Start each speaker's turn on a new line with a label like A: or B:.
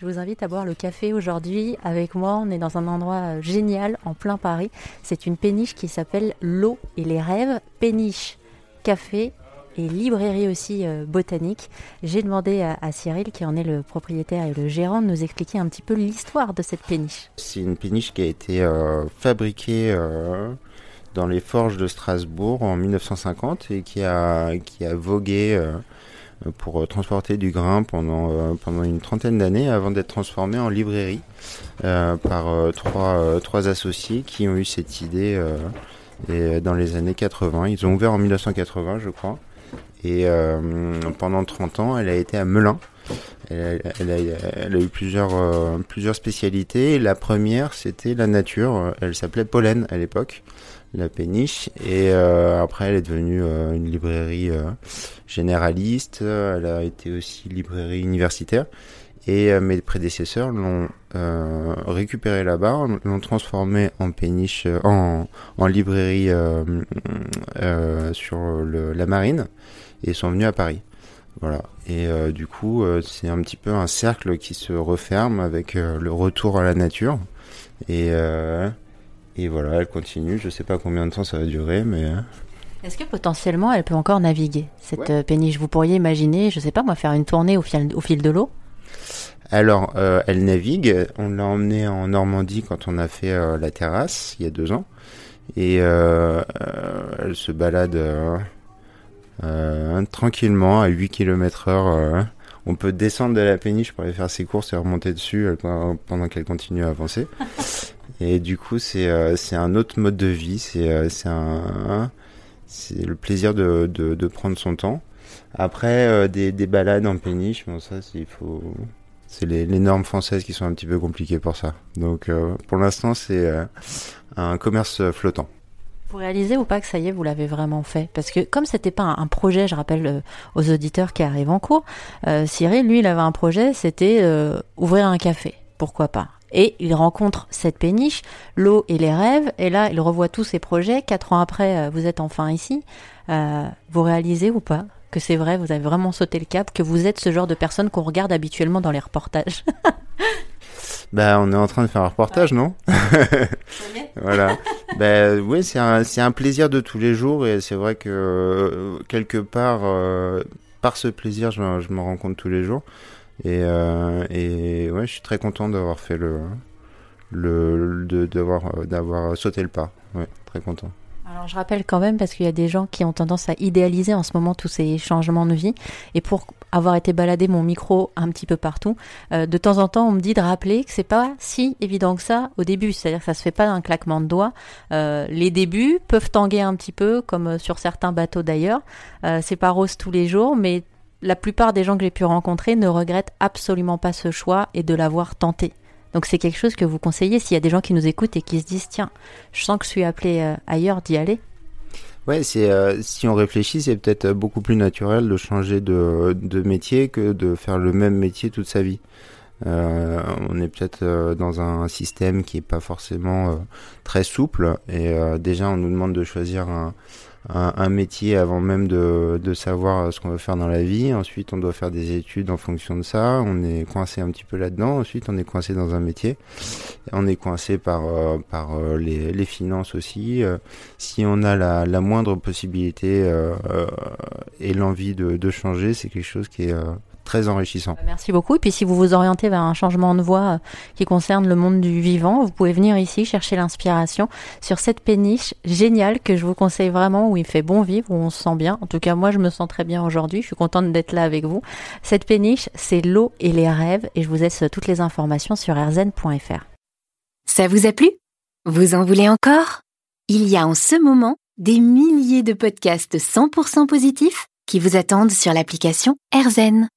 A: Je vous invite à boire le café aujourd'hui avec moi. On est dans un endroit génial en plein Paris. C'est une péniche qui s'appelle L'eau et les rêves. Péniche, café et librairie aussi euh, botanique. J'ai demandé à, Cyril, qui en est le propriétaire et le gérant, de nous expliquer un petit peu l'histoire de cette péniche.
B: C'est une péniche qui a été euh, fabriquée euh, dans les forges de Strasbourg en 1950 et qui a, qui a vogué pour transporter du grain pendant, pendant une trentaine d'années avant d'être transformée en librairie par trois, trois associés qui ont eu cette idée et dans les années 80. Ils ont ouvert en 1980, je crois. Et euh, pendant 30 ans, elle a été à Melun. Elle a, eu plusieurs, euh, plusieurs spécialités. La première, c'était la nature. Elle s'appelait Pollen à l'époque, la péniche. Et euh, après, elle est devenue une librairie généraliste. Elle a été aussi librairie universitaire. Et mes prédécesseurs l'ont récupéré là-bas, l'ont transformé en péniche, en, en librairie sur le, la marine et sont venus à Paris. Voilà. Et euh, du coup, euh, c'est un petit peu un cercle qui se referme avec euh, le retour à la nature. Et, et voilà, elle continue. Je sais pas combien de temps ça va durer, mais.
A: Est-ce que potentiellement elle peut encore naviguer, cette péniche? Vous pourriez imaginer, je sais pas moi, faire une tournée au fil, au fil de l'eau?
B: Alors, elle navigue. On l'a emmenée en Normandie quand on a fait la terrasse il y a deux ans, et elle se balade tranquillement à 8 km heure. Euh, on peut descendre de la péniche pour aller faire ses courses et remonter dessus euh, pendant qu'elle continue à avancer. et du coup, c'est c'est un autre mode de vie. C'est c'est un c'est le plaisir de, de, de, prendre son temps. Après, des, des balades en péniche, bon ça, il faut c'est les, les, normes françaises qui sont un petit peu compliquées pour ça. Donc pour l'instant, c'est un commerce flottant.
A: Vous réalisez ou pas que ça y est, vous l'avez vraiment fait? Parce que comme c'était pas un, projet, je rappelle euh, aux auditeurs qui arrivent en cours, euh, Cyril, lui, il avait un projet, c'était euh, ouvrir un café. Pourquoi pas? Et il rencontre cette péniche, l'eau et les rêves, et là, il revoit tous ses projets. Quatre ans après, vous êtes enfin ici. vous réalisez ou pas que c'est vrai, vous avez vraiment sauté le cap, que vous êtes ce genre de personne qu'on regarde habituellement dans les reportages?
B: Bah, on est en train de faire un reportage, non Voilà. Ben oui, c'est un, c'est un plaisir de tous les jours et c'est vrai que euh, quelque part, euh, par ce plaisir, je, je me rends compte tous les jours. Et, euh, et ouais, je suis très content d'avoir fait le, le, de, d'avoir, d'avoir sauté le pas. Ouais, très content.
A: Je rappelle quand même parce qu'il y a des gens qui ont tendance à idéaliser en ce moment tous ces changements de vie et pour avoir été baladé mon micro un petit peu partout, euh, de temps en temps on me dit de rappeler que c'est pas si évident que ça au début, c'est-à-dire que ça se fait pas d'un claquement de doigts. Euh, les débuts peuvent tanguer un petit peu comme euh, sur certains bateaux d'ailleurs. c'est pas rose tous les jours, mais la plupart des gens que j'ai pu rencontrer ne regrettent absolument pas ce choix et de l'avoir tenté. Donc c'est quelque chose que vous conseillez s'il y a des gens qui nous écoutent et qui se disent tiens, je sens que je suis appelé euh, ailleurs d'y aller.
B: Ouais, c'est euh, si on réfléchit, c'est peut-être beaucoup plus naturel de changer de, de, métier que de faire le même métier toute sa vie. Euh, on est peut-être dans un système qui est pas forcément très souple et déjà on nous demande de choisir un, un, métier avant même de, de savoir ce qu'on veut faire dans la vie. Ensuite, on doit faire des études en fonction de ça. On est coincé un petit peu là-dedans. Ensuite, on est coincé dans un métier. On est coincé par, euh, par euh, les, les, finances aussi. Euh, si on a la, la moindre possibilité et l'envie de, de changer, c'est quelque chose qui est très enrichissant.
A: Merci beaucoup. Et puis si vous vous orientez vers un changement de voie euh, qui concerne le monde du vivant, vous pouvez venir ici chercher l'inspiration sur cette péniche géniale que je vous conseille vraiment, où il fait bon vivre, où on se sent bien. En tout cas, moi, je me sens très bien aujourd'hui. Je suis contente d'être là avec vous. Cette péniche, c'est l'eau et les rêves. Et je vous laisse toutes les informations sur rzn.fr.
C: Ça vous a plu? Vous en voulez encore? Il y a en ce moment des milliers de podcasts 100% positifs qui vous attendent sur l'application RZN.